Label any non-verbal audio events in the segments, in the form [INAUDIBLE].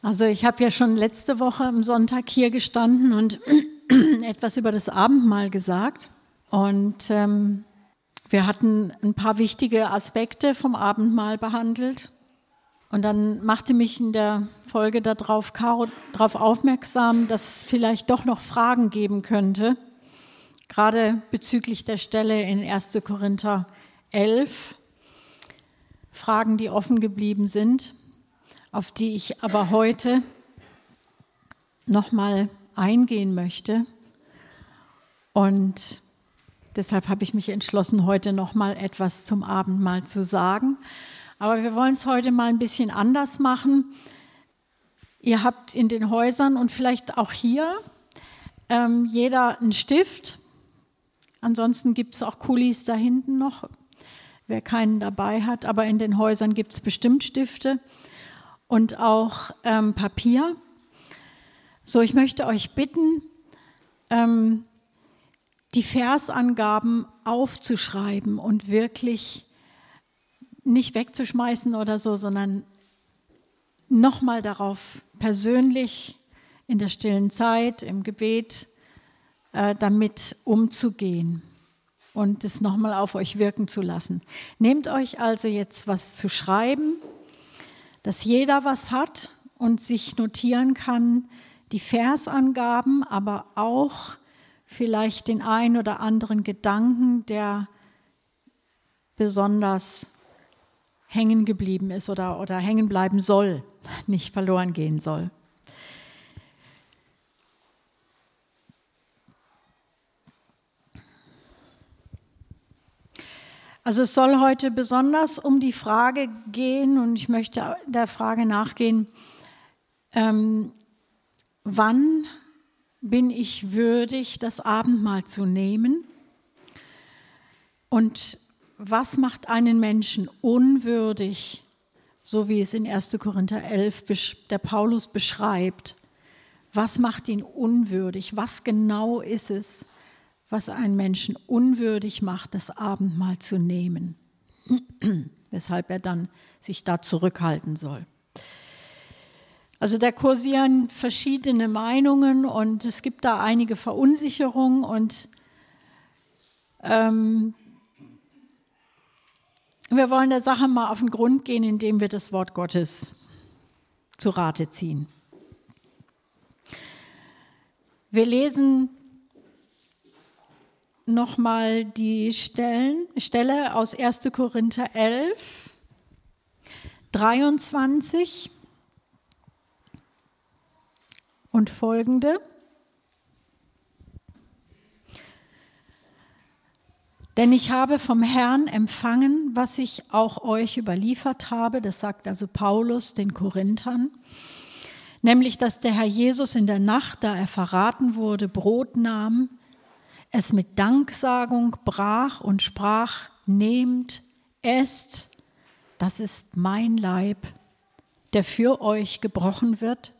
Also ich habe ja schon letzte Woche am Sonntag hier gestanden und [CLEARS THROAT] etwas über das Abendmahl gesagt. Und ähm, wir hatten ein paar wichtige Aspekte vom Abendmahl behandelt. Und dann machte mich in der Folge darauf Caro darauf aufmerksam, dass es vielleicht doch noch Fragen geben könnte, gerade bezüglich der Stelle in 1. Korinther 11. Fragen, die offen geblieben sind auf die ich aber heute nochmal eingehen möchte. Und deshalb habe ich mich entschlossen, heute nochmal etwas zum Abendmahl zu sagen. Aber wir wollen es heute mal ein bisschen anders machen. Ihr habt in den Häusern und vielleicht auch hier ähm, jeder einen Stift. Ansonsten gibt es auch Kulis da hinten noch, wer keinen dabei hat. Aber in den Häusern gibt es bestimmt Stifte und auch ähm, Papier. So, ich möchte euch bitten, ähm, die Versangaben aufzuschreiben und wirklich nicht wegzuschmeißen oder so, sondern nochmal darauf persönlich in der stillen Zeit, im Gebet, äh, damit umzugehen und es nochmal auf euch wirken zu lassen. Nehmt euch also jetzt was zu schreiben dass jeder was hat und sich notieren kann, die Versangaben, aber auch vielleicht den ein oder anderen Gedanken, der besonders hängen geblieben ist oder, oder hängen bleiben soll, [LAUGHS] nicht verloren gehen soll. Also es soll heute besonders um die Frage gehen und ich möchte der Frage nachgehen, ähm, wann bin ich würdig, das Abendmahl zu nehmen? Und was macht einen Menschen unwürdig, so wie es in 1. Korinther 11 der Paulus beschreibt? Was macht ihn unwürdig? Was genau ist es, was einen Menschen unwürdig macht, das Abendmahl zu nehmen, [CLEARS THROAT] weshalb er dann sich da zurückhalten soll. Also da kursieren verschiedene Meinungen und es gibt da einige Verunsicherungen und ähm, wir wollen der Sache mal auf den Grund gehen, indem wir das Wort Gottes zu Rate ziehen. Wir lesen nochmal die Stellen, Stelle aus 1. Korinther 11, 23 und folgende. Denn ich habe vom Herrn empfangen, was ich auch euch überliefert habe, das sagt also Paulus den Korinthern, nämlich dass der Herr Jesus in der Nacht, da er verraten wurde, Brot nahm, es mit Danksagung brach und sprach, nehmt, esst, das ist mein Leib, der für euch gebrochen wird,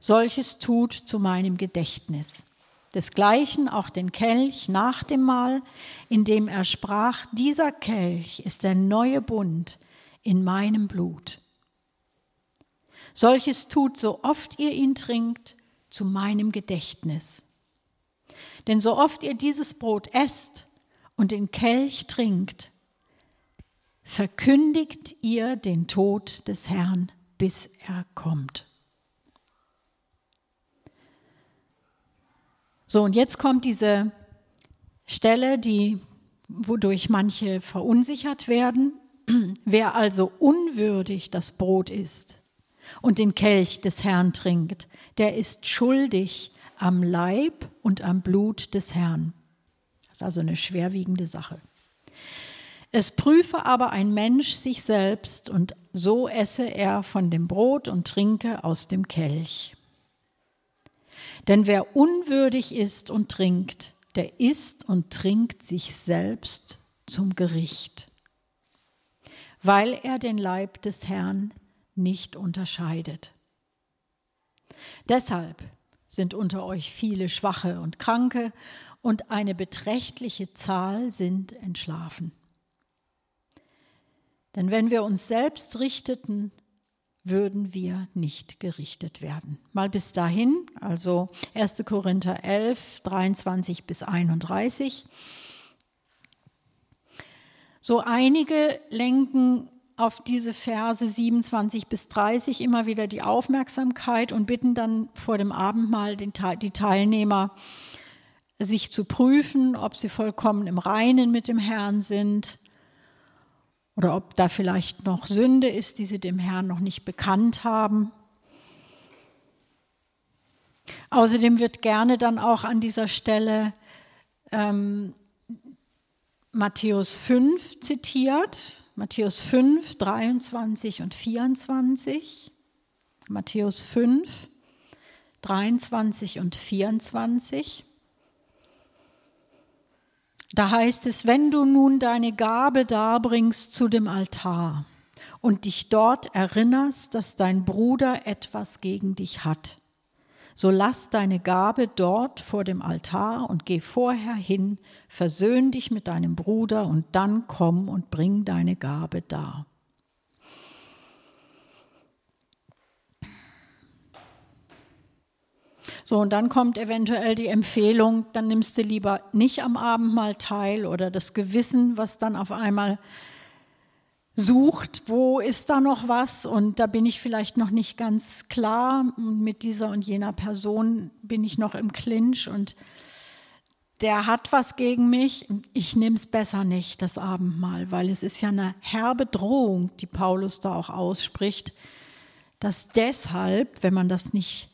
solches tut zu meinem Gedächtnis. Desgleichen auch den Kelch nach dem Mahl, in dem er sprach, dieser Kelch ist der neue Bund in meinem Blut. Solches tut, so oft ihr ihn trinkt, zu meinem Gedächtnis. Denn so oft ihr dieses Brot esst und den Kelch trinkt, verkündigt ihr den Tod des Herrn, bis er kommt. So, und jetzt kommt diese Stelle, die, wodurch manche verunsichert werden. [CLEARS THROAT] Wer also unwürdig das Brot isst und den Kelch des Herrn trinkt, der ist schuldig am Leib und am Blut des Herrn. Das ist also eine schwerwiegende Sache. Es prüfe aber ein Mensch sich selbst und so esse er von dem Brot und trinke aus dem Kelch. Denn wer unwürdig ist und trinkt, der isst und trinkt sich selbst zum Gericht, weil er den Leib des Herrn nicht unterscheidet. Deshalb sind unter euch viele Schwache und Kranke und eine beträchtliche Zahl sind entschlafen. Denn wenn wir uns selbst richteten, würden wir nicht gerichtet werden. Mal bis dahin, also 1. Korinther 11, 23 bis 31. So einige lenken auf diese Verse 27 bis 30 immer wieder die Aufmerksamkeit und bitten dann vor dem Abendmahl den, die Teilnehmer, sich zu prüfen, ob sie vollkommen im Reinen mit dem Herrn sind oder ob da vielleicht noch Sünde ist, die sie dem Herrn noch nicht bekannt haben. Außerdem wird gerne dann auch an dieser Stelle ähm, Matthäus 5 zitiert, Matthäus 5, 23 und 24. Matthäus 5, 23 und 24. Da heißt es, wenn du nun deine Gabe darbringst zu dem Altar und dich dort erinnerst, dass dein Bruder etwas gegen dich hat, so lass deine Gabe dort vor dem Altar und geh vorher hin, versöhn dich mit deinem Bruder und dann komm und bring deine Gabe dar. So, und dann kommt eventuell die Empfehlung, dann nimmst du lieber nicht am Abendmahl teil oder das Gewissen, was dann auf einmal sucht, wo ist da noch was? Und da bin ich vielleicht noch nicht ganz klar. Mit dieser und jener Person bin ich noch im Clinch und der hat was gegen mich, ich nehme es besser nicht, das Abendmahl, weil es ist ja eine herbe Drohung, die Paulus da auch ausspricht, dass deshalb, wenn man das nicht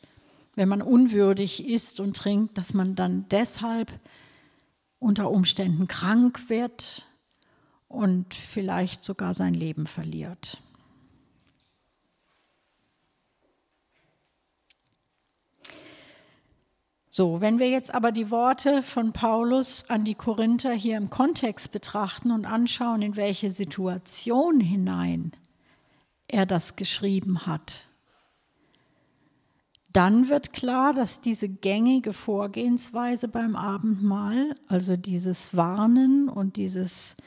wenn man unwürdig isst und trinkt, dass man dann deshalb unter Umständen krank wird und vielleicht sogar sein Leben verliert. So, wenn wir jetzt aber die Worte von Paulus an die Korinther hier im Kontext betrachten und anschauen, in welche Situation hinein er das geschrieben hat, dann wird klar, dass diese gängige Vorgehensweise beim Abendmahl, also dieses Warnen und dieses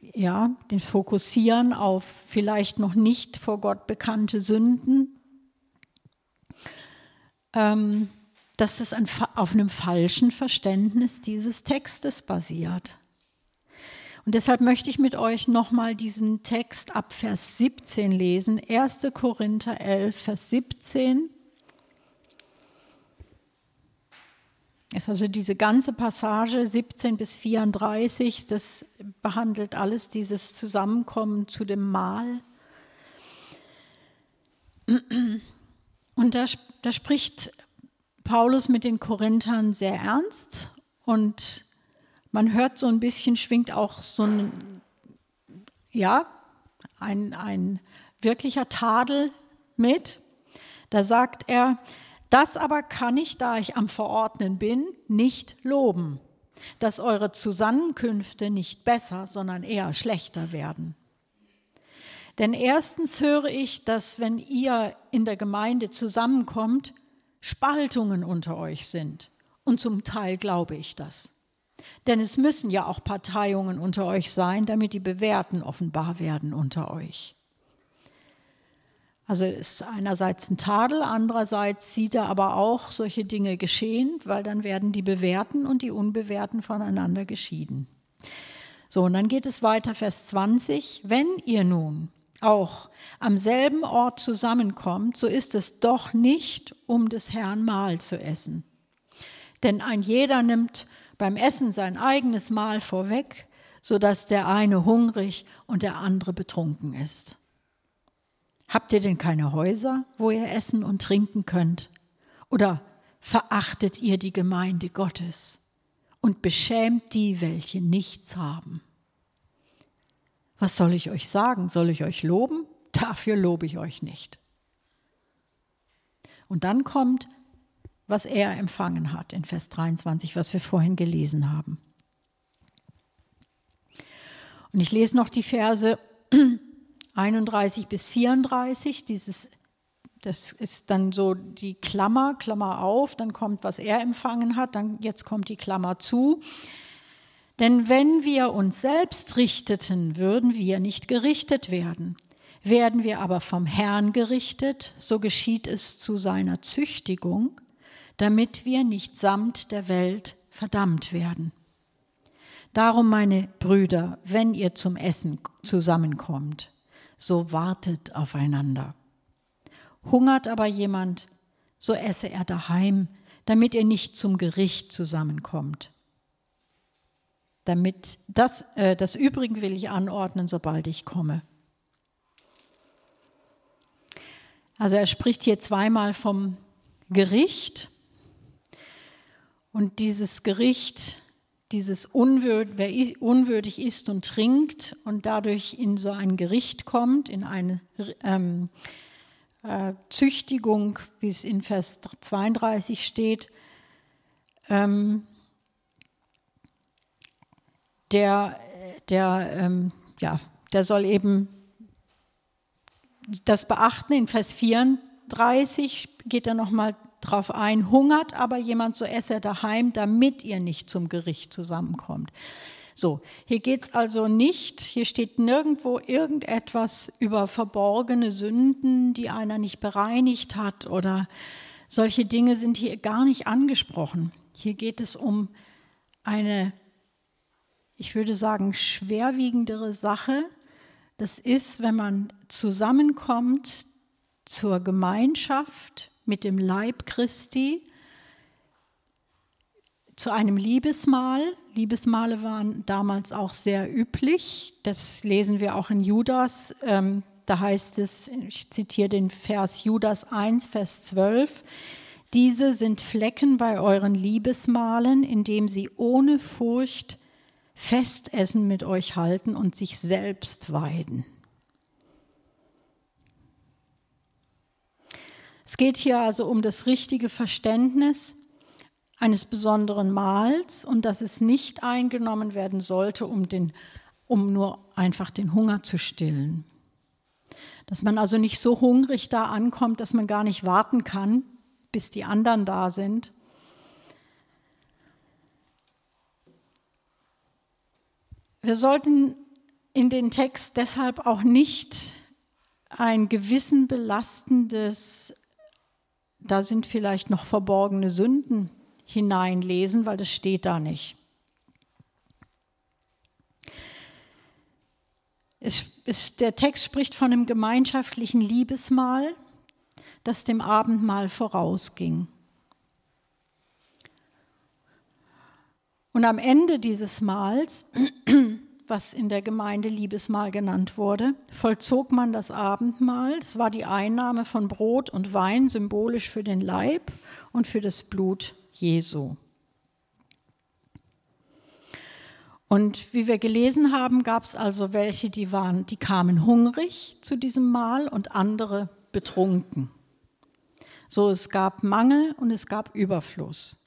ja, den Fokussieren auf vielleicht noch nicht vor Gott bekannte Sünden, ähm, dass es auf einem falschen Verständnis dieses Textes basiert. Und deshalb möchte ich mit euch nochmal diesen Text ab Vers 17 lesen. 1. Korinther 11, Vers 17. ist also diese ganze Passage 17 bis 34, das behandelt alles dieses Zusammenkommen zu dem Mahl. Und da, da spricht Paulus mit den Korinthern sehr ernst und man hört so ein bisschen, schwingt auch so ein, ja, ein, ein wirklicher Tadel mit. Da sagt er, das aber kann ich, da ich am Verordnen bin, nicht loben, dass eure Zusammenkünfte nicht besser, sondern eher schlechter werden. Denn erstens höre ich, dass wenn ihr in der Gemeinde zusammenkommt, Spaltungen unter euch sind. Und zum Teil glaube ich das. Denn es müssen ja auch Parteiungen unter euch sein, damit die Bewährten offenbar werden unter euch. Also ist einerseits ein Tadel, andererseits sieht er aber auch solche Dinge geschehen, weil dann werden die Bewährten und die Unbewährten voneinander geschieden. So, und dann geht es weiter, Vers 20. Wenn ihr nun auch am selben Ort zusammenkommt, so ist es doch nicht, um des Herrn Mahl zu essen. Denn ein jeder nimmt beim Essen sein eigenes Mahl vorweg, sodass der eine hungrig und der andere betrunken ist. Habt ihr denn keine Häuser, wo ihr essen und trinken könnt? Oder verachtet ihr die Gemeinde Gottes und beschämt die, welche nichts haben? Was soll ich euch sagen? Soll ich euch loben? Dafür lobe ich euch nicht. Und dann kommt was er empfangen hat in Vers 23, was wir vorhin gelesen haben. Und ich lese noch die Verse 31 bis 34, dieses das ist dann so die Klammer, Klammer auf, dann kommt, was er empfangen hat, dann jetzt kommt die Klammer zu. Denn wenn wir uns selbst richteten, würden wir nicht gerichtet werden. Werden wir aber vom Herrn gerichtet, so geschieht es zu seiner Züchtigung, damit wir nicht samt der Welt verdammt werden. Darum, meine Brüder, wenn ihr zum Essen zusammenkommt, so wartet aufeinander. Hungert aber jemand, so esse er daheim, damit ihr nicht zum Gericht zusammenkommt. Damit das, äh, das Übrige will ich anordnen, sobald ich komme. Also er spricht hier zweimal vom Gericht. Und dieses Gericht, dieses Unwürd, wer unwürdig isst und trinkt und dadurch in so ein Gericht kommt, in eine ähm, äh, Züchtigung, wie es in Vers 32 steht, ähm, der, der, ähm, ja, der soll eben das beachten. In Vers 34 geht er nochmal drauf ein, hungert aber jemand, so esse er daheim, damit ihr nicht zum Gericht zusammenkommt. So, hier geht es also nicht, hier steht nirgendwo irgendetwas über verborgene Sünden, die einer nicht bereinigt hat oder solche Dinge sind hier gar nicht angesprochen. Hier geht es um eine, ich würde sagen, schwerwiegendere Sache, das ist, wenn man zusammenkommt zur Gemeinschaft mit dem Leib Christi, zu einem Liebesmahl. Liebesmale waren damals auch sehr üblich. Das lesen wir auch in Judas. Ähm, da heißt es, ich zitiere den Vers Judas 1, Vers 12, diese sind Flecken bei euren Liebesmalen, indem sie ohne Furcht Festessen mit euch halten und sich selbst weiden. Es geht hier also um das richtige Verständnis eines besonderen Mahls und dass es nicht eingenommen werden sollte, um, den, um nur einfach den Hunger zu stillen. Dass man also nicht so hungrig da ankommt, dass man gar nicht warten kann, bis die anderen da sind, Wir sollten in den Text deshalb auch nicht ein Gewissen belastendes, da sind vielleicht noch verborgene Sünden hineinlesen, weil das steht da nicht. Es, der Text spricht von einem gemeinschaftlichen Liebesmahl, das dem Abendmahl vorausging. Und am Ende dieses Mahls, was in der Gemeinde Liebesmahl genannt wurde, vollzog man das Abendmahl. Es war die Einnahme von Brot und Wein, symbolisch für den Leib und für das Blut Jesu. Und wie wir gelesen haben, gab es also welche, die waren, die kamen hungrig zu diesem Mahl und andere betrunken. So es gab Mangel und es gab Überfluss.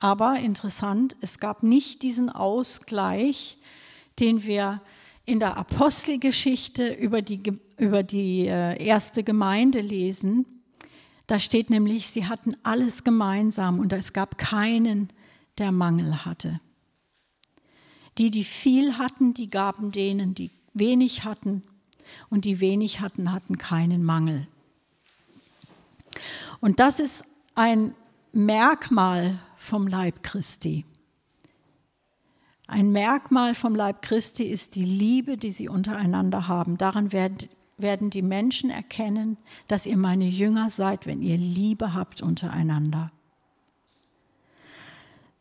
Aber interessant, es gab nicht diesen Ausgleich, den wir in der Apostelgeschichte über die, über die äh, erste Gemeinde lesen. Da steht nämlich, sie hatten alles gemeinsam und es gab keinen, der Mangel hatte. Die, die viel hatten, die gaben denen, die wenig hatten. Und die wenig hatten, hatten keinen Mangel. Und das ist ein Merkmal vom Leib Christi. Ein Merkmal vom Leib Christi ist die Liebe, die sie untereinander haben. Daran werden die Menschen erkennen, dass ihr meine Jünger seid, wenn ihr Liebe habt untereinander.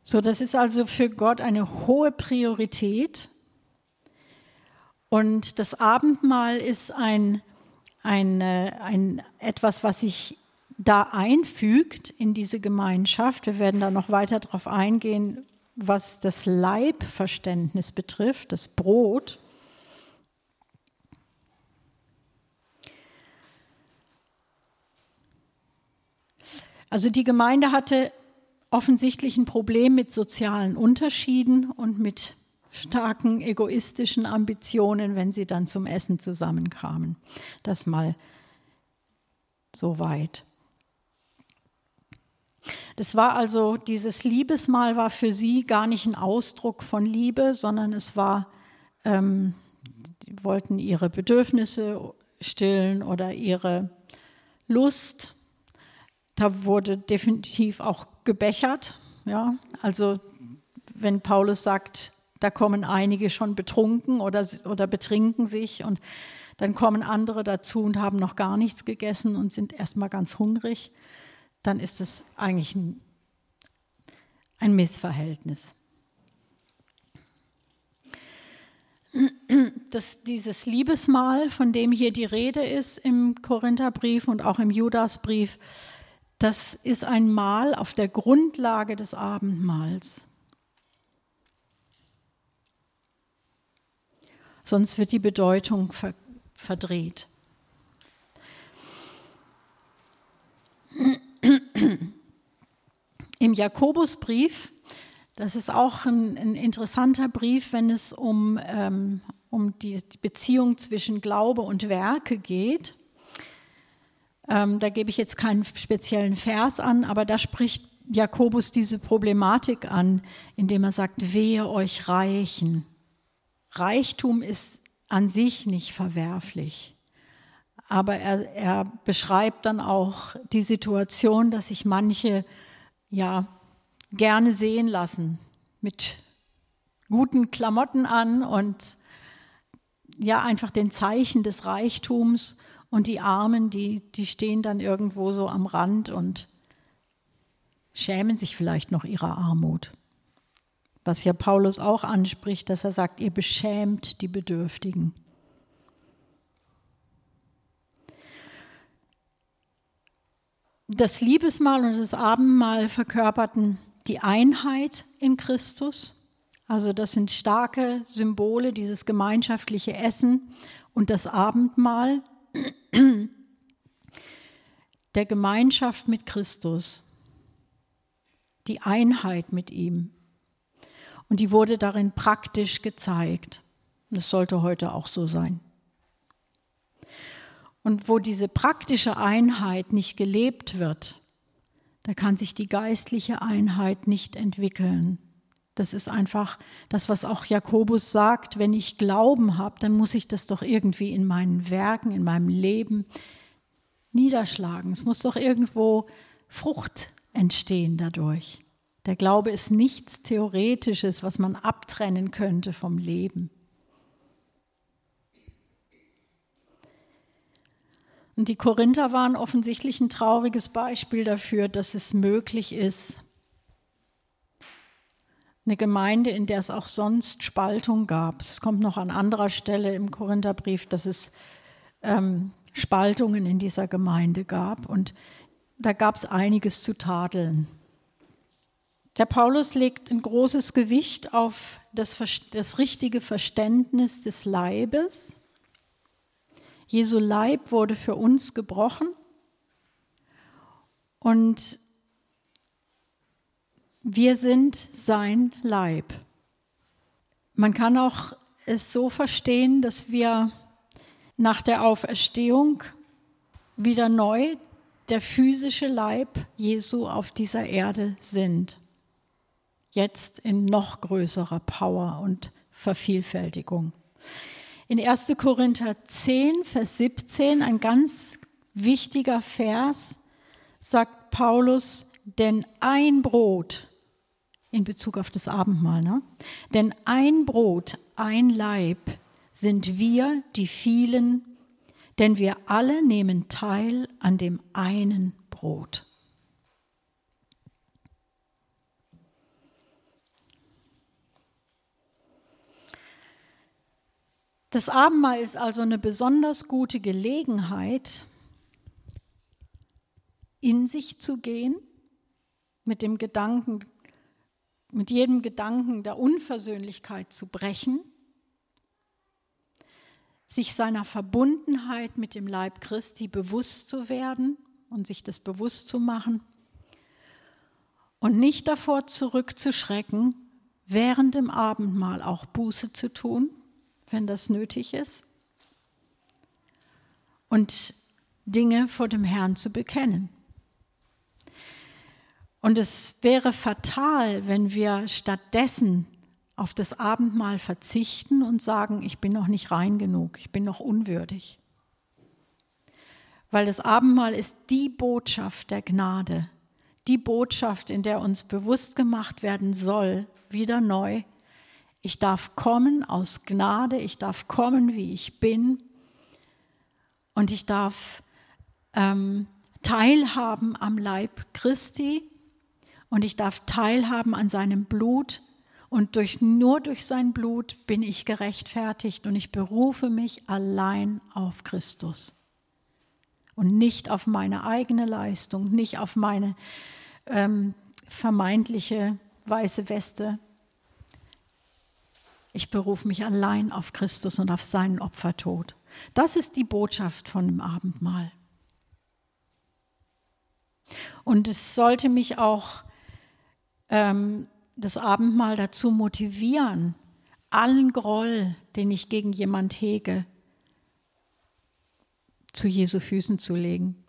So, das ist also für Gott eine hohe Priorität. Und das Abendmahl ist ein, ein, ein, etwas, was sich da einfügt in diese Gemeinschaft. Wir werden da noch weiter darauf eingehen, was das Leibverständnis betrifft, das Brot. Also die Gemeinde hatte offensichtlich ein Problem mit sozialen Unterschieden und mit starken egoistischen Ambitionen, wenn sie dann zum Essen zusammenkamen. Das mal so weit. Das war also, dieses Liebesmal war für sie gar nicht ein Ausdruck von Liebe, sondern es war, ähm, die wollten ihre Bedürfnisse stillen oder ihre Lust. Da wurde definitiv auch gebechert. Ja? Also wenn Paulus sagt, da kommen einige schon betrunken oder, oder betrinken sich und dann kommen andere dazu und haben noch gar nichts gegessen und sind erstmal ganz hungrig, dann ist es eigentlich ein, ein Missverhältnis. Das, dieses Liebesmahl, von dem hier die Rede ist im Korintherbrief und auch im Judasbrief, das ist ein Mahl auf der Grundlage des Abendmahls. Sonst wird die Bedeutung ver verdreht. [CLEARS THROAT] Im Jakobusbrief, das ist auch ein, ein interessanter Brief, wenn es um, ähm, um die Beziehung zwischen Glaube und Werke geht. Ähm, da gebe ich jetzt keinen speziellen Vers an, aber da spricht Jakobus diese Problematik an, indem er sagt, wehe euch Reichen. Reichtum ist an sich nicht verwerflich. Aber er, er beschreibt dann auch die Situation, dass sich manche ja gerne sehen lassen mit guten Klamotten an und ja einfach den Zeichen des Reichtums und die Armen, die, die stehen dann irgendwo so am Rand und schämen sich vielleicht noch ihrer Armut. Was ja Paulus auch anspricht, dass er sagt, ihr beschämt die Bedürftigen. Das Liebesmahl und das Abendmahl verkörperten die Einheit in Christus. Also das sind starke Symbole, dieses gemeinschaftliche Essen und das Abendmahl der Gemeinschaft mit Christus, die Einheit mit ihm. Und die wurde darin praktisch gezeigt. Das sollte heute auch so sein. Und wo diese praktische Einheit nicht gelebt wird, da kann sich die geistliche Einheit nicht entwickeln. Das ist einfach das, was auch Jakobus sagt, wenn ich Glauben habe, dann muss ich das doch irgendwie in meinen Werken, in meinem Leben niederschlagen. Es muss doch irgendwo Frucht entstehen dadurch. Der Glaube ist nichts Theoretisches, was man abtrennen könnte vom Leben. Und die Korinther waren offensichtlich ein trauriges Beispiel dafür, dass es möglich ist, eine Gemeinde, in der es auch sonst Spaltung gab. Es kommt noch an anderer Stelle im Korintherbrief, dass es ähm, Spaltungen in dieser Gemeinde gab und da gab es einiges zu tadeln. Der Paulus legt ein großes Gewicht auf das, das richtige Verständnis des Leibes. Jesu Leib wurde für uns gebrochen und wir sind sein Leib. Man kann auch es so verstehen, dass wir nach der Auferstehung wieder neu der physische Leib Jesu auf dieser Erde sind. Jetzt in noch größerer Power und Vervielfältigung. In 1. Korinther 10, Vers 17, ein ganz wichtiger Vers, sagt Paulus, denn ein Brot in Bezug auf das Abendmahl. Ne? Denn ein Brot, ein Leib sind wir, die vielen, denn wir alle nehmen teil an dem einen Brot. Das Abendmahl ist also eine besonders gute Gelegenheit, in sich zu gehen, mit dem Gedanken, mit jedem Gedanken der Unversöhnlichkeit zu brechen, sich seiner Verbundenheit mit dem Leib Christi bewusst zu werden und sich das bewusst zu machen und nicht davor zurückzuschrecken, während dem Abendmahl auch Buße zu tun, wenn das nötig ist, und Dinge vor dem Herrn zu bekennen. Und es wäre fatal, wenn wir stattdessen auf das Abendmahl verzichten und sagen, ich bin noch nicht rein genug, ich bin noch unwürdig. weil das Abendmahl ist die Botschaft der Gnade, die Botschaft, in der uns bewusst gemacht werden soll, wieder neu. Ich darf kommen aus Gnade, ich darf kommen, wie ich bin. Und ich darf ähm, teilhaben am Leib Christi. Und ich darf teilhaben an seinem Blut. Und durch, nur durch sein Blut bin ich gerechtfertigt und ich berufe mich allein auf Christus. Und nicht auf meine eigene Leistung, nicht auf meine ähm, vermeintliche weiße Weste. Ich berufe mich allein auf Christus und auf seinen Opfertod. Das ist die Botschaft von dem Abendmahl. Und es sollte mich auch ähm, das Abendmahl dazu motivieren, allen Groll, den ich gegen jemand hege, zu Jesu Füßen zu legen.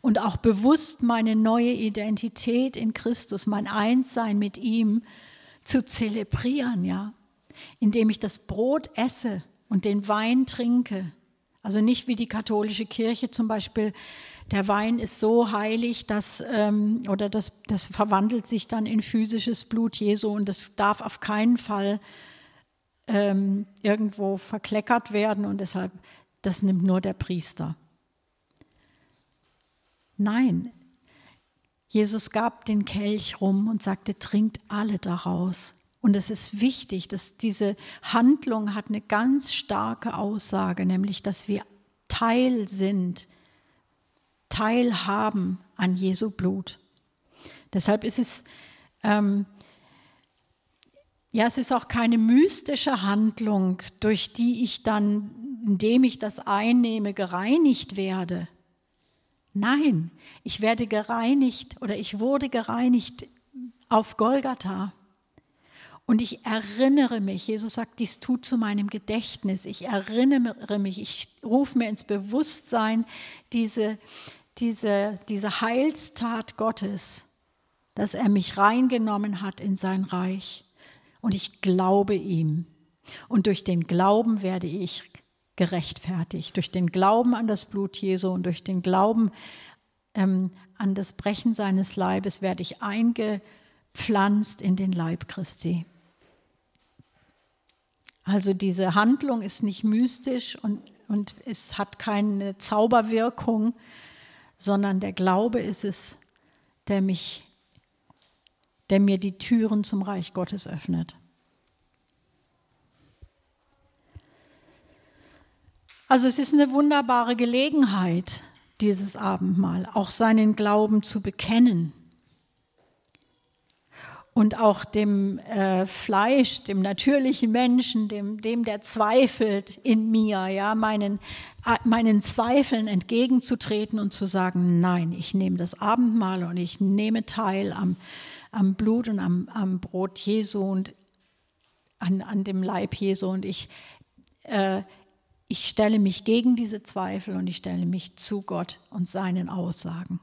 Und auch bewusst meine neue Identität in Christus, mein Einssein mit ihm zu zelebrieren, ja, indem ich das Brot esse und den Wein trinke. Also nicht wie die katholische Kirche zum Beispiel der Wein ist so heilig, dass, ähm, oder das, das verwandelt sich dann in physisches Blut Jesu und das darf auf keinen Fall ähm, irgendwo verkleckert werden und deshalb, das nimmt nur der Priester. Nein, Jesus gab den Kelch rum und sagte, trinkt alle daraus. Und es ist wichtig, dass diese Handlung hat eine ganz starke Aussage, nämlich dass wir Teil sind teilhaben an Jesu Blut. Deshalb ist es, ähm, ja, es ist auch keine mystische Handlung, durch die ich dann, indem ich das einnehme, gereinigt werde. Nein, ich werde gereinigt oder ich wurde gereinigt auf Golgatha. Und ich erinnere mich, Jesus sagt, dies tut zu meinem Gedächtnis. Ich erinnere mich, ich rufe mir ins Bewusstsein diese, diese, diese Heilstat Gottes, dass er mich reingenommen hat in sein Reich. Und ich glaube ihm. Und durch den Glauben werde ich gerechtfertigt. Durch den Glauben an das Blut Jesu und durch den Glauben ähm, an das Brechen seines Leibes werde ich eingepflanzt in den Leib Christi. Also diese Handlung ist nicht mystisch und, und es hat keine Zauberwirkung, sondern der Glaube ist es, der mich, der mir die Türen zum Reich Gottes öffnet. Also es ist eine wunderbare Gelegenheit, dieses Abendmahl, auch seinen Glauben zu bekennen. Und auch dem äh, Fleisch, dem natürlichen Menschen, dem, dem, der zweifelt in mir, ja, meinen, äh, meinen Zweifeln entgegenzutreten und zu sagen, nein, ich nehme das Abendmahl und ich nehme teil am, am Blut und am, am Brot Jesu und an, an dem Leib Jesu und ich, äh, ich stelle mich gegen diese Zweifel und ich stelle mich zu Gott und seinen Aussagen.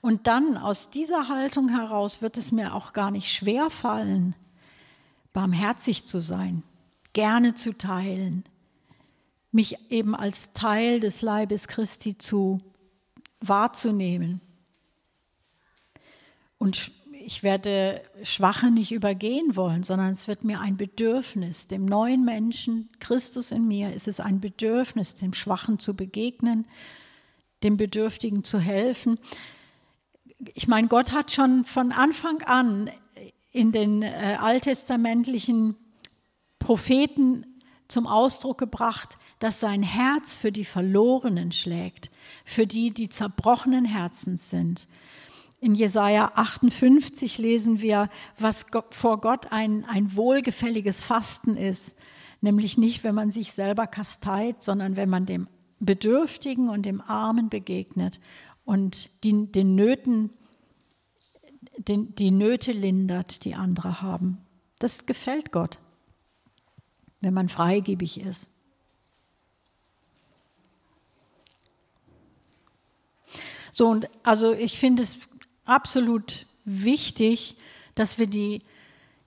Und dann aus dieser Haltung heraus wird es mir auch gar nicht schwer fallen, barmherzig zu sein, gerne zu teilen, mich eben als Teil des Leibes Christi zu wahrzunehmen. Und ich werde Schwache nicht übergehen wollen, sondern es wird mir ein Bedürfnis, dem neuen Menschen, Christus in mir, ist es ein Bedürfnis, dem Schwachen zu begegnen dem Bedürftigen zu helfen. Ich meine, Gott hat schon von Anfang an in den äh, alttestamentlichen Propheten zum Ausdruck gebracht, dass sein Herz für die Verlorenen schlägt, für die, die zerbrochenen Herzens sind. In Jesaja 58 lesen wir, was vor Gott ein, ein wohlgefälliges Fasten ist. Nämlich nicht, wenn man sich selber kasteit, sondern wenn man dem Bedürftigen und dem Armen begegnet und die, den Nöten, den, die Nöte lindert, die andere haben. Das gefällt Gott, wenn man freigebig ist. So, und also ich finde es absolut wichtig, dass wir die,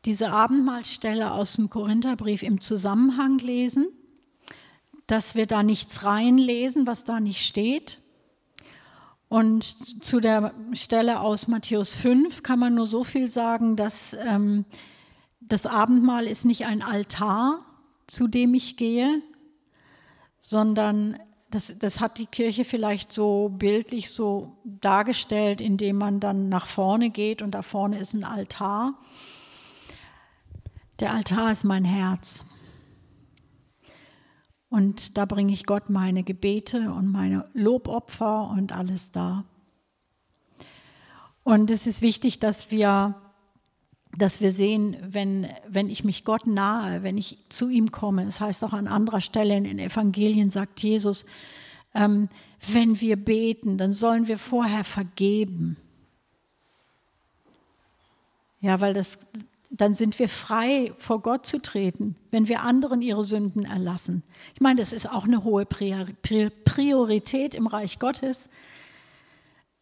diese Abendmahlstelle aus dem Korintherbrief im Zusammenhang lesen, dass wir da nichts reinlesen, was da nicht steht. Und zu der Stelle aus Matthäus 5 kann man nur so viel sagen, dass ähm, das Abendmahl ist nicht ein Altar, zu dem ich gehe, sondern das, das hat die Kirche vielleicht so bildlich so dargestellt, indem man dann nach vorne geht und da vorne ist ein Altar. Der Altar ist mein Herz. Und da bringe ich Gott meine Gebete und meine Lobopfer und alles da. Und es ist wichtig, dass wir, dass wir sehen, wenn, wenn ich mich Gott nahe, wenn ich zu ihm komme, es das heißt auch an anderer Stelle in den Evangelien sagt Jesus, ähm, wenn wir beten, dann sollen wir vorher vergeben. Ja, weil das, dann sind wir frei, vor Gott zu treten, wenn wir anderen ihre Sünden erlassen. Ich meine, das ist auch eine hohe Priorität im Reich Gottes.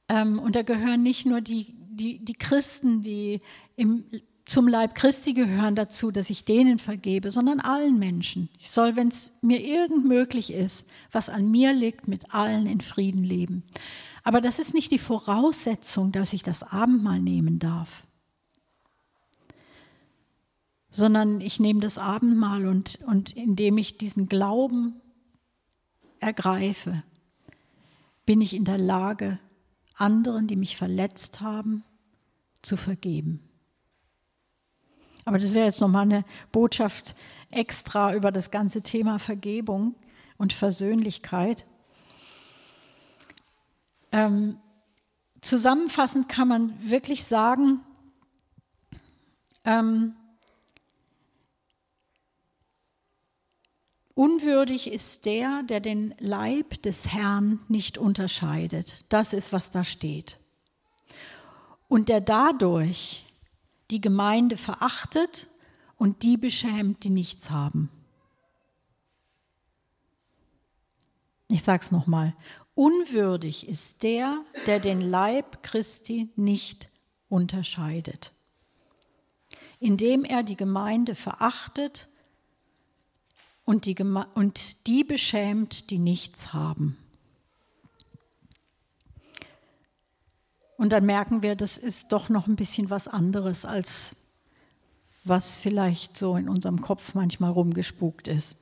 Ähm, und da gehören nicht nur die, die, die Christen, die im, zum Leib Christi gehören dazu, dass ich denen vergebe, sondern allen Menschen. Ich soll, wenn es mir irgend möglich ist, was an mir liegt, mit allen in Frieden leben. Aber das ist nicht die Voraussetzung, dass ich das Abendmahl nehmen darf sondern ich nehme das Abendmahl und, und indem ich diesen Glauben ergreife, bin ich in der Lage, anderen, die mich verletzt haben, zu vergeben. Aber das wäre jetzt nochmal eine Botschaft extra über das ganze Thema Vergebung und Versöhnlichkeit. Ähm, zusammenfassend kann man wirklich sagen, ähm, Unwürdig ist der, der den Leib des Herrn nicht unterscheidet. Das ist, was da steht. Und der dadurch die Gemeinde verachtet und die beschämt, die nichts haben. Ich sage es nochmal. Unwürdig ist der, der den Leib Christi nicht unterscheidet, indem er die Gemeinde verachtet und die, und die beschämt, die nichts haben. Und dann merken wir, das ist doch noch ein bisschen was anderes, als was vielleicht so in unserem Kopf manchmal rumgespukt ist.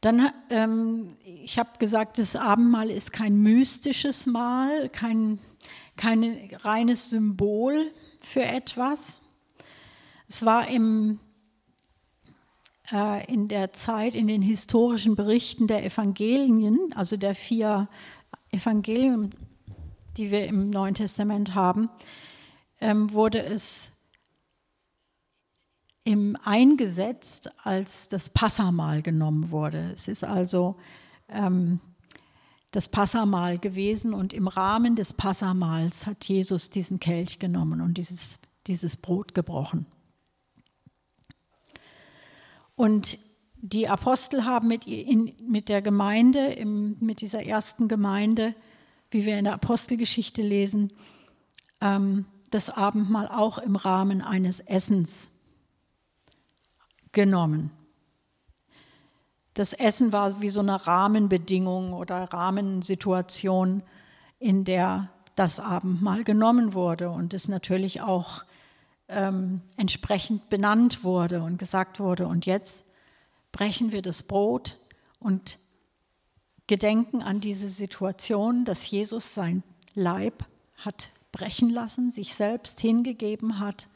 Dann, ähm, ich habe gesagt, das Abendmahl ist kein mystisches Mahl, kein kein reines Symbol für etwas. Es war im, in der Zeit, in den historischen Berichten der Evangelien, also der vier Evangelien, die wir im Neuen Testament haben, ähm, wurde es im eingesetzt, als das Passamal genommen wurde. Es ist also ähm, das Passamal gewesen und im Rahmen des Passamals hat Jesus diesen Kelch genommen und dieses, dieses Brot gebrochen. Und die Apostel haben mit, in, mit der Gemeinde, im, mit dieser ersten Gemeinde, wie wir in der Apostelgeschichte lesen, ähm, das Abendmahl auch im Rahmen eines Essens genommen. Das Essen war wie so eine Rahmenbedingung oder Rahmensituation, in der das Abendmahl genommen wurde und es natürlich auch ähm, entsprechend benannt wurde und gesagt wurde, und jetzt brechen wir das Brot und gedenken an diese Situation, dass Jesus sein Leib hat brechen lassen, sich selbst hingegeben hat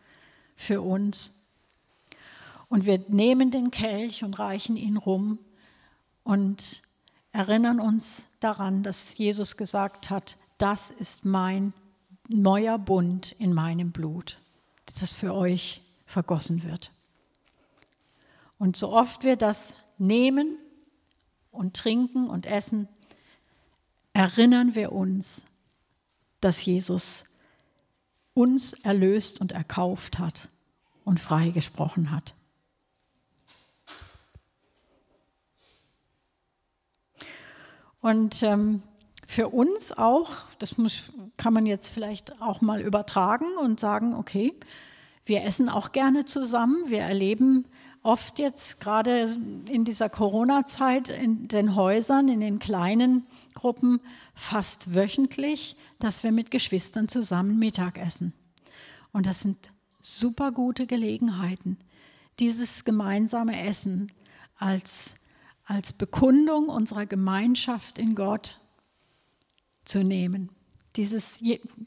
für uns. Und wir nehmen den Kelch und reichen ihn rum und erinnern uns daran, dass Jesus gesagt hat, das ist mein neuer Bund in meinem Blut, das für euch vergossen wird. Und so oft wir das nehmen und trinken und essen, erinnern wir uns, dass Jesus uns erlöst und erkauft hat und freigesprochen hat. Und ähm, für uns auch, das muss, kann man jetzt vielleicht auch mal übertragen und sagen, okay, wir essen auch gerne zusammen. Wir erleben oft jetzt gerade in dieser Corona-Zeit in den Häusern, in den kleinen Gruppen fast wöchentlich, dass wir mit Geschwistern zusammen Mittag essen. Und das sind super gute Gelegenheiten, dieses gemeinsame Essen als, als Bekundung unserer Gemeinschaft in Gott zu nehmen. Dieses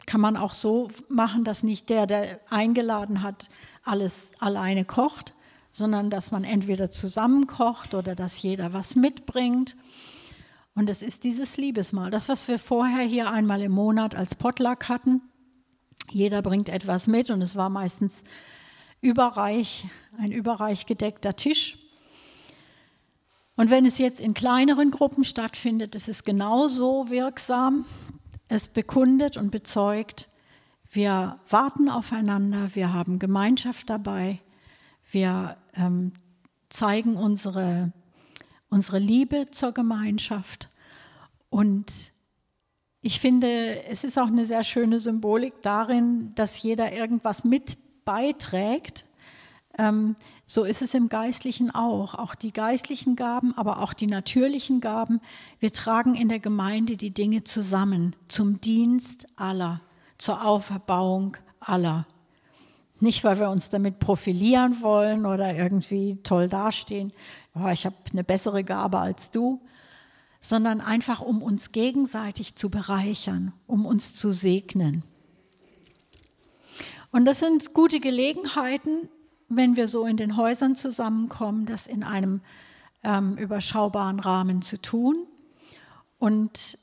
kann man auch so machen, dass nicht der, der eingeladen hat, alles alleine kocht, sondern dass man entweder zusammen kocht oder dass jeder was mitbringt. Und es ist dieses Liebesmahl, das, was wir vorher hier einmal im Monat als Potluck hatten. Jeder bringt etwas mit und es war meistens überreich, ein überreich gedeckter Tisch. Und wenn es jetzt in kleineren Gruppen stattfindet, ist es genauso wirksam. Es bekundet und bezeugt, wir warten aufeinander, wir haben Gemeinschaft dabei, wir ähm, zeigen unsere, unsere Liebe zur Gemeinschaft. Und ich finde, es ist auch eine sehr schöne Symbolik darin, dass jeder irgendwas mit beiträgt. Ähm, so ist es im Geistlichen auch. Auch die geistlichen Gaben, aber auch die natürlichen Gaben. Wir tragen in der Gemeinde die Dinge zusammen zum Dienst aller, zur Auferbauung aller. Nicht, weil wir uns damit profilieren wollen oder irgendwie toll dastehen, oh, ich habe eine bessere Gabe als du, sondern einfach um uns gegenseitig zu bereichern, um uns zu segnen. Und das sind gute Gelegenheiten, wenn wir so in den Häusern zusammenkommen, das in einem ähm, überschaubaren Rahmen zu tun. Und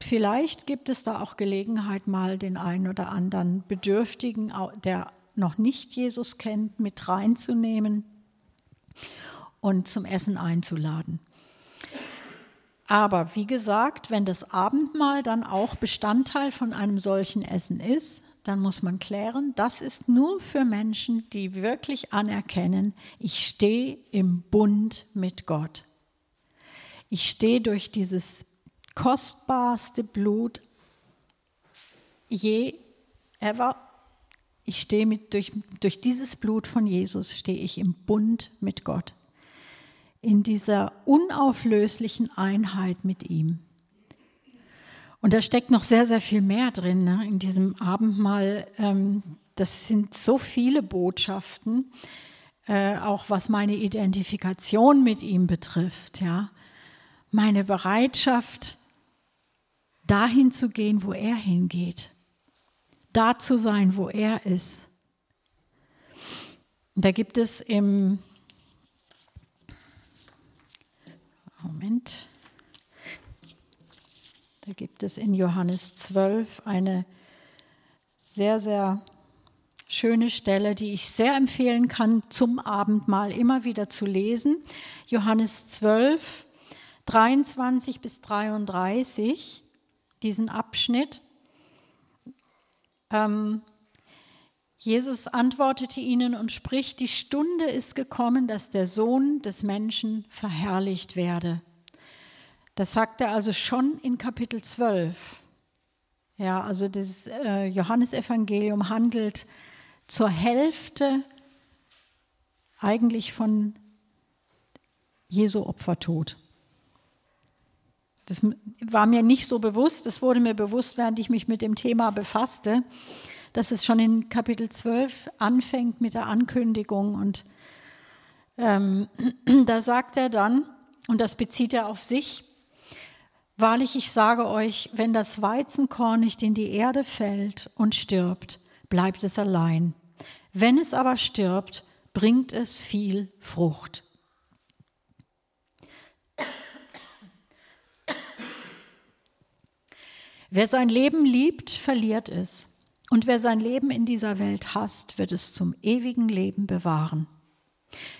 vielleicht gibt es da auch Gelegenheit, mal den einen oder anderen Bedürftigen, der noch nicht Jesus kennt, mit reinzunehmen und zum Essen einzuladen. Aber wie gesagt, wenn das Abendmahl dann auch Bestandteil von einem solchen Essen ist, dann muss man klären, das ist nur für Menschen, die wirklich anerkennen, ich stehe im Bund mit Gott. Ich stehe durch dieses kostbarste Blut je ever. Ich stehe mit, durch, durch dieses Blut von Jesus stehe ich im Bund mit Gott. In dieser unauflöslichen Einheit mit ihm. Und da steckt noch sehr, sehr viel mehr drin ne? in diesem Abendmahl. Ähm, das sind so viele Botschaften, äh, auch was meine Identifikation mit ihm betrifft. Ja? Meine Bereitschaft, dahin zu gehen, wo er hingeht. Da zu sein, wo er ist. Da gibt es im Moment. Da gibt es in Johannes 12 eine sehr, sehr schöne Stelle, die ich sehr empfehlen kann, zum Abendmahl immer wieder zu lesen. Johannes 12, 23 bis 33, diesen Abschnitt. Ähm, Jesus antwortete ihnen und spricht, die Stunde ist gekommen, dass der Sohn des Menschen verherrlicht werde. Das sagt er also schon in Kapitel 12. Ja, also das äh, Johannesevangelium handelt zur Hälfte eigentlich von Jesu Opfertod. Das war mir nicht so bewusst, das wurde mir bewusst, während ich mich mit dem Thema befasste, dass es schon in Kapitel 12 anfängt mit der Ankündigung. Und ähm, [CLEARS THROAT] da sagt er dann, und das bezieht er auf sich, Wahrlich, ich sage euch, wenn das Weizenkorn nicht in die Erde fällt und stirbt, bleibt es allein. Wenn es aber stirbt, bringt es viel Frucht. Wer sein Leben liebt, verliert es. Und wer sein Leben in dieser Welt hasst, wird es zum ewigen Leben bewahren.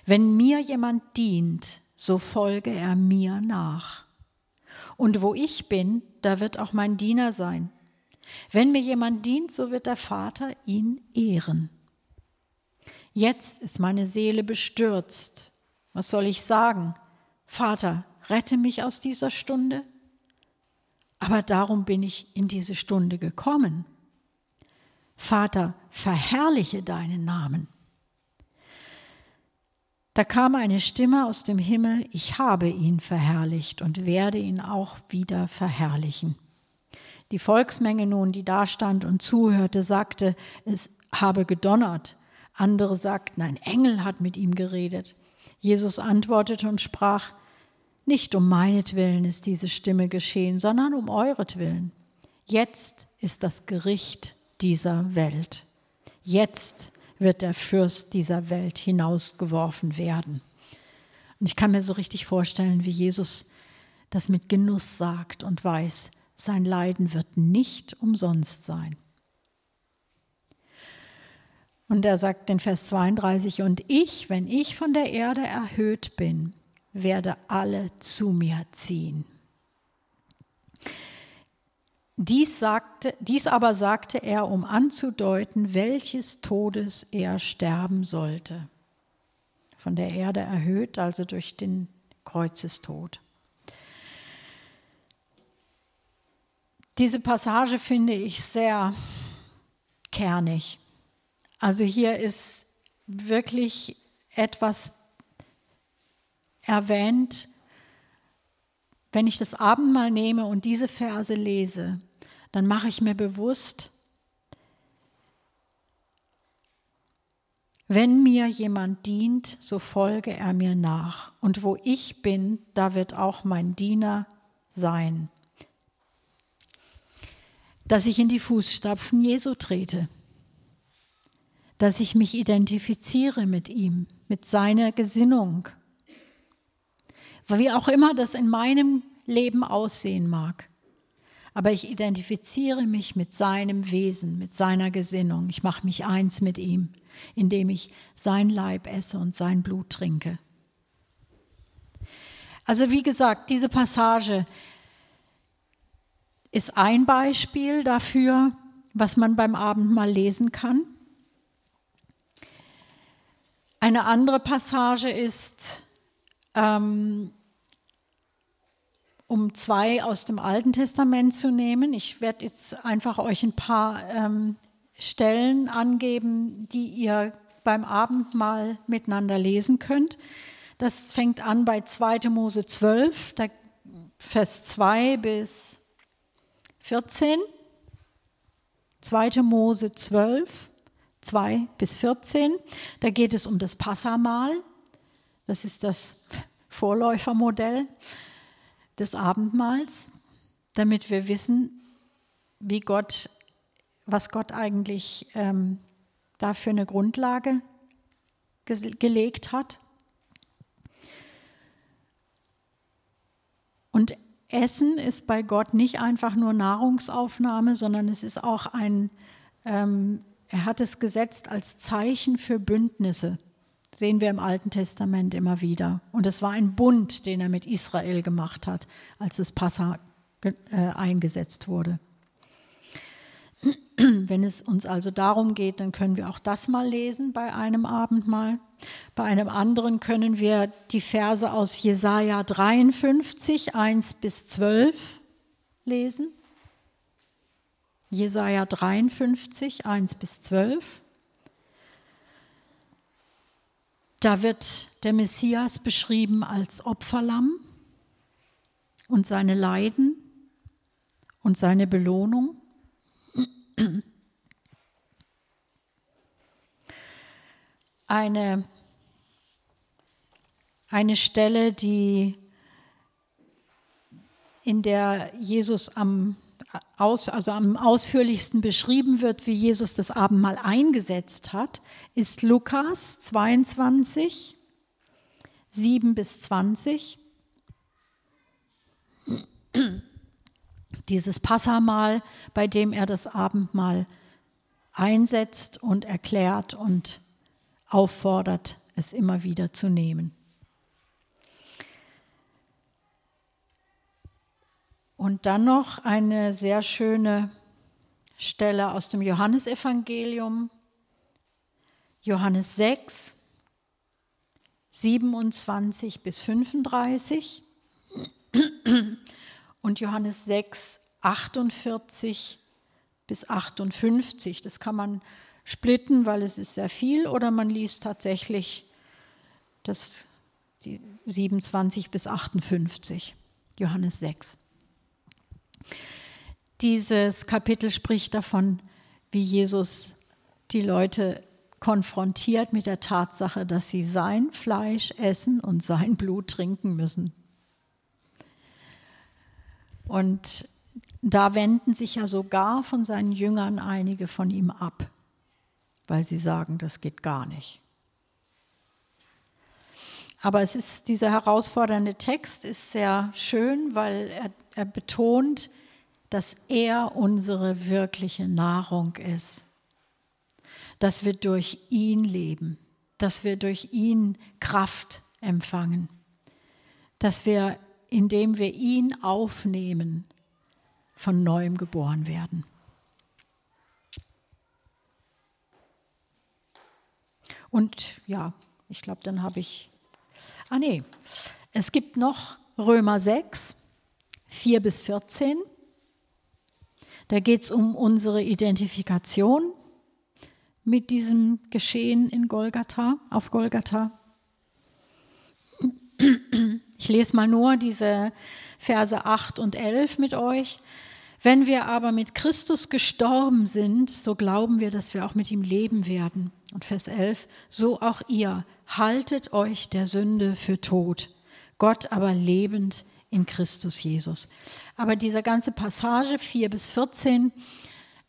Wenn mir jemand dient, so folge er mir nach. Und wo ich bin, da wird auch mein Diener sein. Wenn mir jemand dient, so wird der Vater ihn ehren. Jetzt ist meine Seele bestürzt. Was soll ich sagen? Vater, rette mich aus dieser Stunde? aber darum bin ich in diese Stunde gekommen. Vater, verherrliche deinen Namen. Da kam eine Stimme aus dem Himmel, ich habe ihn verherrlicht und werde ihn auch wieder verherrlichen. Die Volksmenge nun, die da stand und zuhörte, sagte, es habe gedonnert. Andere sagten, ein Engel hat mit ihm geredet. Jesus antwortete und sprach, nicht um meinetwillen ist diese Stimme geschehen, sondern um euretwillen. Jetzt ist das Gericht dieser Welt. Jetzt wird der Fürst dieser Welt hinausgeworfen werden. Und ich kann mir so richtig vorstellen, wie Jesus das mit Genuss sagt und weiß, sein Leiden wird nicht umsonst sein. Und er sagt in Vers 32, und ich, wenn ich von der Erde erhöht bin, werde alle zu mir ziehen. Dies, sagte, dies aber sagte er, um anzudeuten, welches Todes er sterben sollte. Von der Erde erhöht, also durch den Kreuzestod. Diese Passage finde ich sehr kernig. Also hier ist wirklich etwas erwähnt, wenn ich das Abendmahl nehme und diese Verse lese, dann mache ich mir bewusst, wenn mir jemand dient, so folge er mir nach. Und wo ich bin, da wird auch mein Diener sein. Dass ich in die Fußstapfen Jesu trete, dass ich mich identifiziere mit ihm, mit seiner Gesinnung, wie auch immer das in meinem Leben aussehen mag. Aber ich identifiziere mich mit seinem Wesen, mit seiner Gesinnung. Ich mache mich eins mit ihm, indem ich sein Leib esse und sein Blut trinke. Also wie gesagt, diese Passage ist ein Beispiel dafür, was man beim Abendmahl lesen kann. Eine andere Passage ist ähm, um zwei aus dem Alten Testament zu nehmen. Ich werde jetzt einfach euch ein paar ähm, Stellen angeben, die ihr beim Abendmahl miteinander lesen könnt. Das fängt an bei 2. Mose 12, Vers 2 bis 14. 2. Mose 12, 2 bis 14. Da geht es um das Passamahl. Das ist das [LAUGHS] Vorläufermodell des Abendmahls, damit wir wissen, wie Gott, was Gott eigentlich ähm, da für eine Grundlage gelegt hat. Und Essen ist bei Gott nicht einfach nur Nahrungsaufnahme, sondern es ist auch ein, ähm, er hat es gesetzt als Zeichen für Bündnisse sehen wir im Alten Testament immer wieder. Und es war ein Bund, den er mit Israel gemacht hat, als das Passa äh, eingesetzt wurde. Wenn es uns also darum geht, dann können wir auch das mal lesen bei einem Abendmahl. Bei einem anderen können wir die Verse aus Jesaja 53, 1 bis 12 lesen. Jesaja 53, 1 bis 12. Da wird der Messias beschrieben als Opferlamm und seine Leiden und seine Belohnung. Eine, eine Stelle, die in der Jesus am aus, also am ausführlichsten beschrieben wird, wie Jesus das Abendmahl eingesetzt hat, ist Lukas 22, 7 bis 20. Dieses Passamahl, bei dem er das Abendmahl einsetzt und erklärt und auffordert, es immer wieder zu nehmen. Und dann noch eine sehr schöne Stelle aus dem Johannesevangelium, Johannes 6, 27 bis 35 und Johannes 6, 48 bis 58. Das kann man splitten, weil es ist sehr viel, oder man liest tatsächlich das, die 27 bis 58, Johannes 6. Dieses Kapitel spricht davon, wie Jesus die Leute konfrontiert mit der Tatsache, dass sie sein Fleisch essen und sein Blut trinken müssen. Und da wenden sich ja sogar von seinen Jüngern einige von ihm ab, weil sie sagen, das geht gar nicht. Aber es ist, dieser herausfordernde Text ist sehr schön, weil er, er betont, dass er unsere wirkliche Nahrung ist dass wir durch ihn leben, dass wir durch ihn Kraft empfangen, dass wir, indem wir ihn aufnehmen, von neuem geboren werden. Und ja, ich glaube, dann habe ich. Ah, nee, es gibt noch Römer 6, 4 bis 14. Da geht es um unsere Identifikation mit diesem Geschehen in Golgatha, auf Golgatha. Ich lese mal nur diese Verse 8 und 11 mit euch. Wenn wir aber mit Christus gestorben sind, so glauben wir, dass wir auch mit ihm leben werden. Und Vers 11, so auch ihr, haltet euch der Sünde für tot, Gott aber lebend in Christus Jesus. Aber diese ganze Passage 4 bis 14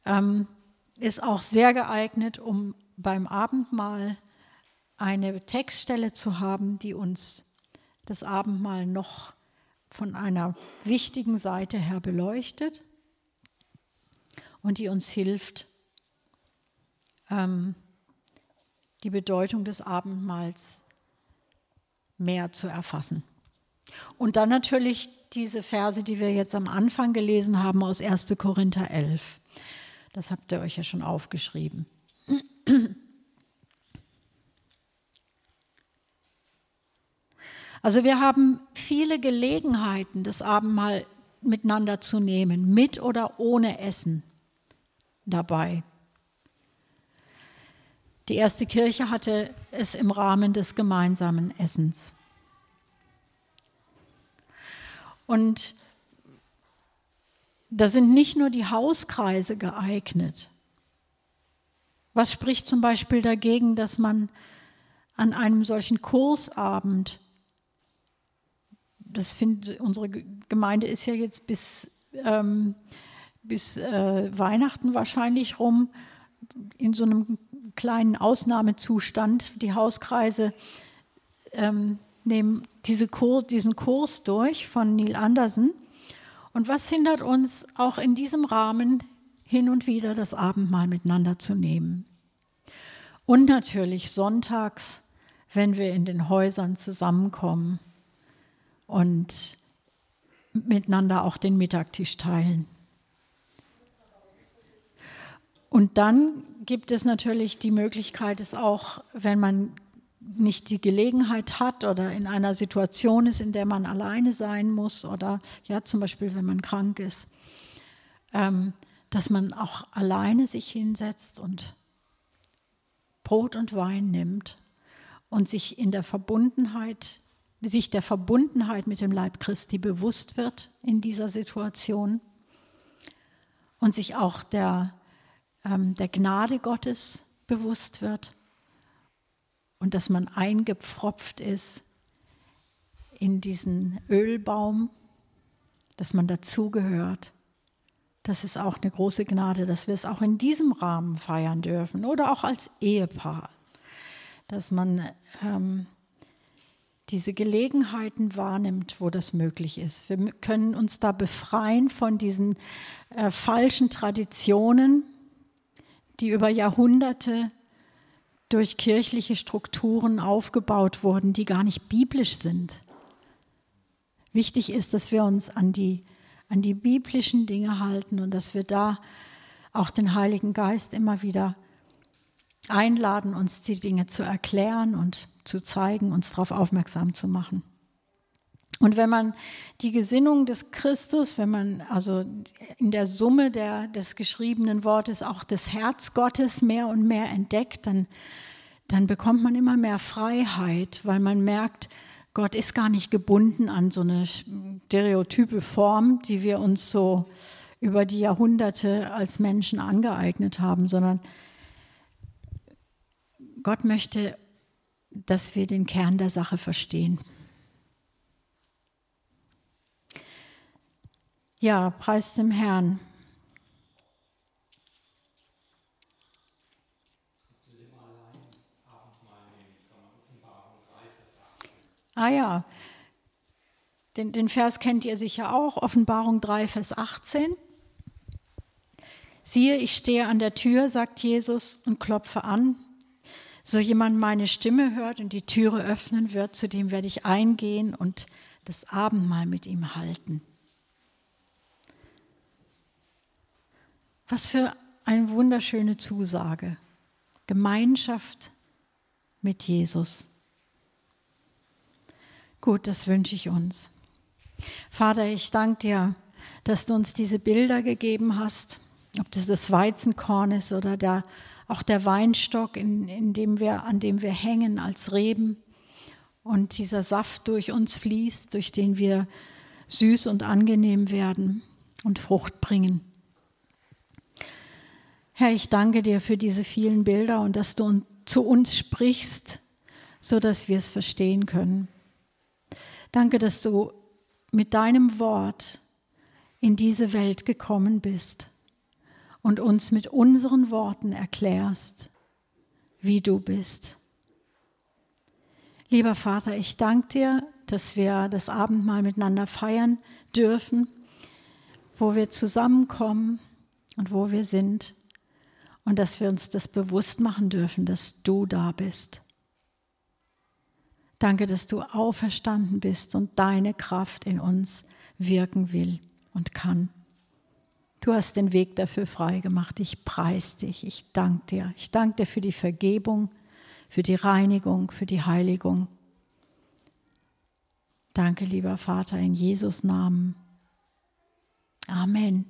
ähm, ist auch sehr geeignet, um beim Abendmahl eine Textstelle zu haben, die uns das Abendmahl noch von einer wichtigen Seite her beleuchtet und die uns hilft, ähm, die Bedeutung des Abendmahls mehr zu erfassen. Und dann natürlich diese Verse, die wir jetzt am Anfang gelesen haben aus 1. Korinther 11. Das habt ihr euch ja schon aufgeschrieben. Also wir haben viele Gelegenheiten, das Abendmahl miteinander zu nehmen, mit oder ohne Essen dabei. Die erste Kirche hatte es im Rahmen des gemeinsamen Essens. Und da sind nicht nur die Hauskreise geeignet. Was spricht zum Beispiel dagegen, dass man an einem solchen Kursabend, das findet unsere Gemeinde ist ja jetzt bis, ähm, bis äh, Weihnachten wahrscheinlich rum, in so einem kleinen Ausnahmezustand. Die Hauskreise ähm, nehmen diese Kur diesen Kurs durch von Neil Anderson und was hindert uns auch in diesem Rahmen hin und wieder das Abendmahl miteinander zu nehmen? Und natürlich sonntags, wenn wir in den Häusern zusammenkommen und miteinander auch den Mittagtisch teilen. Und dann gibt es natürlich die Möglichkeit, es auch, wenn man nicht die Gelegenheit hat oder in einer Situation ist, in der man alleine sein muss oder ja zum Beispiel, wenn man krank ist, ähm, dass man auch alleine sich hinsetzt und Brot und Wein nimmt und sich in der Verbundenheit, sich der Verbundenheit mit dem Leib Christi bewusst wird in dieser Situation und sich auch der, ähm, der Gnade Gottes bewusst wird und dass man eingepfropft ist in diesen Ölbaum, dass man dazugehört. Das ist auch eine große Gnade, dass wir es auch in diesem Rahmen feiern dürfen oder auch als Ehepaar, dass man ähm, diese Gelegenheiten wahrnimmt, wo das möglich ist. Wir können uns da befreien von diesen äh, falschen Traditionen, die über Jahrhunderte durch kirchliche Strukturen aufgebaut wurden, die gar nicht biblisch sind. Wichtig ist, dass wir uns an die, an die biblischen Dinge halten und dass wir da auch den Heiligen Geist immer wieder einladen, uns die Dinge zu erklären und zu zeigen, uns darauf aufmerksam zu machen. Und wenn man die Gesinnung des Christus, wenn man also in der Summe der, des geschriebenen Wortes auch das Herz Gottes mehr und mehr entdeckt, dann, dann bekommt man immer mehr Freiheit, weil man merkt, Gott ist gar nicht gebunden an so eine stereotype Form, die wir uns so über die Jahrhunderte als Menschen angeeignet haben, sondern Gott möchte, dass wir den Kern der Sache verstehen. Ja, preis dem Herrn. Ah ja, den, den Vers kennt ihr sicher auch, Offenbarung 3, Vers 18. Siehe, ich stehe an der Tür, sagt Jesus, und klopfe an. So jemand meine Stimme hört und die Türe öffnen wird, zu dem werde ich eingehen und das Abendmahl mit ihm halten. Was für eine wunderschöne Zusage. Gemeinschaft mit Jesus. Gut, das wünsche ich uns. Vater, ich danke dir, dass du uns diese Bilder gegeben hast, ob das das Weizenkorn ist oder der, auch der Weinstock, in, in dem wir, an dem wir hängen als Reben und dieser Saft durch uns fließt, durch den wir süß und angenehm werden und Frucht bringen. Herr, ich danke dir für diese vielen Bilder und dass du zu uns sprichst, so dass wir es verstehen können. Danke, dass du mit deinem Wort in diese Welt gekommen bist und uns mit unseren Worten erklärst, wie du bist. Lieber Vater, ich danke dir, dass wir das Abendmahl miteinander feiern dürfen, wo wir zusammenkommen und wo wir sind und dass wir uns das bewusst machen dürfen, dass du da bist. Danke, dass du auferstanden bist und deine Kraft in uns wirken will und kann. Du hast den Weg dafür frei gemacht. Ich preis dich. Ich danke dir. Ich danke dir für die Vergebung, für die Reinigung, für die Heiligung. Danke, lieber Vater, in Jesus Namen. Amen.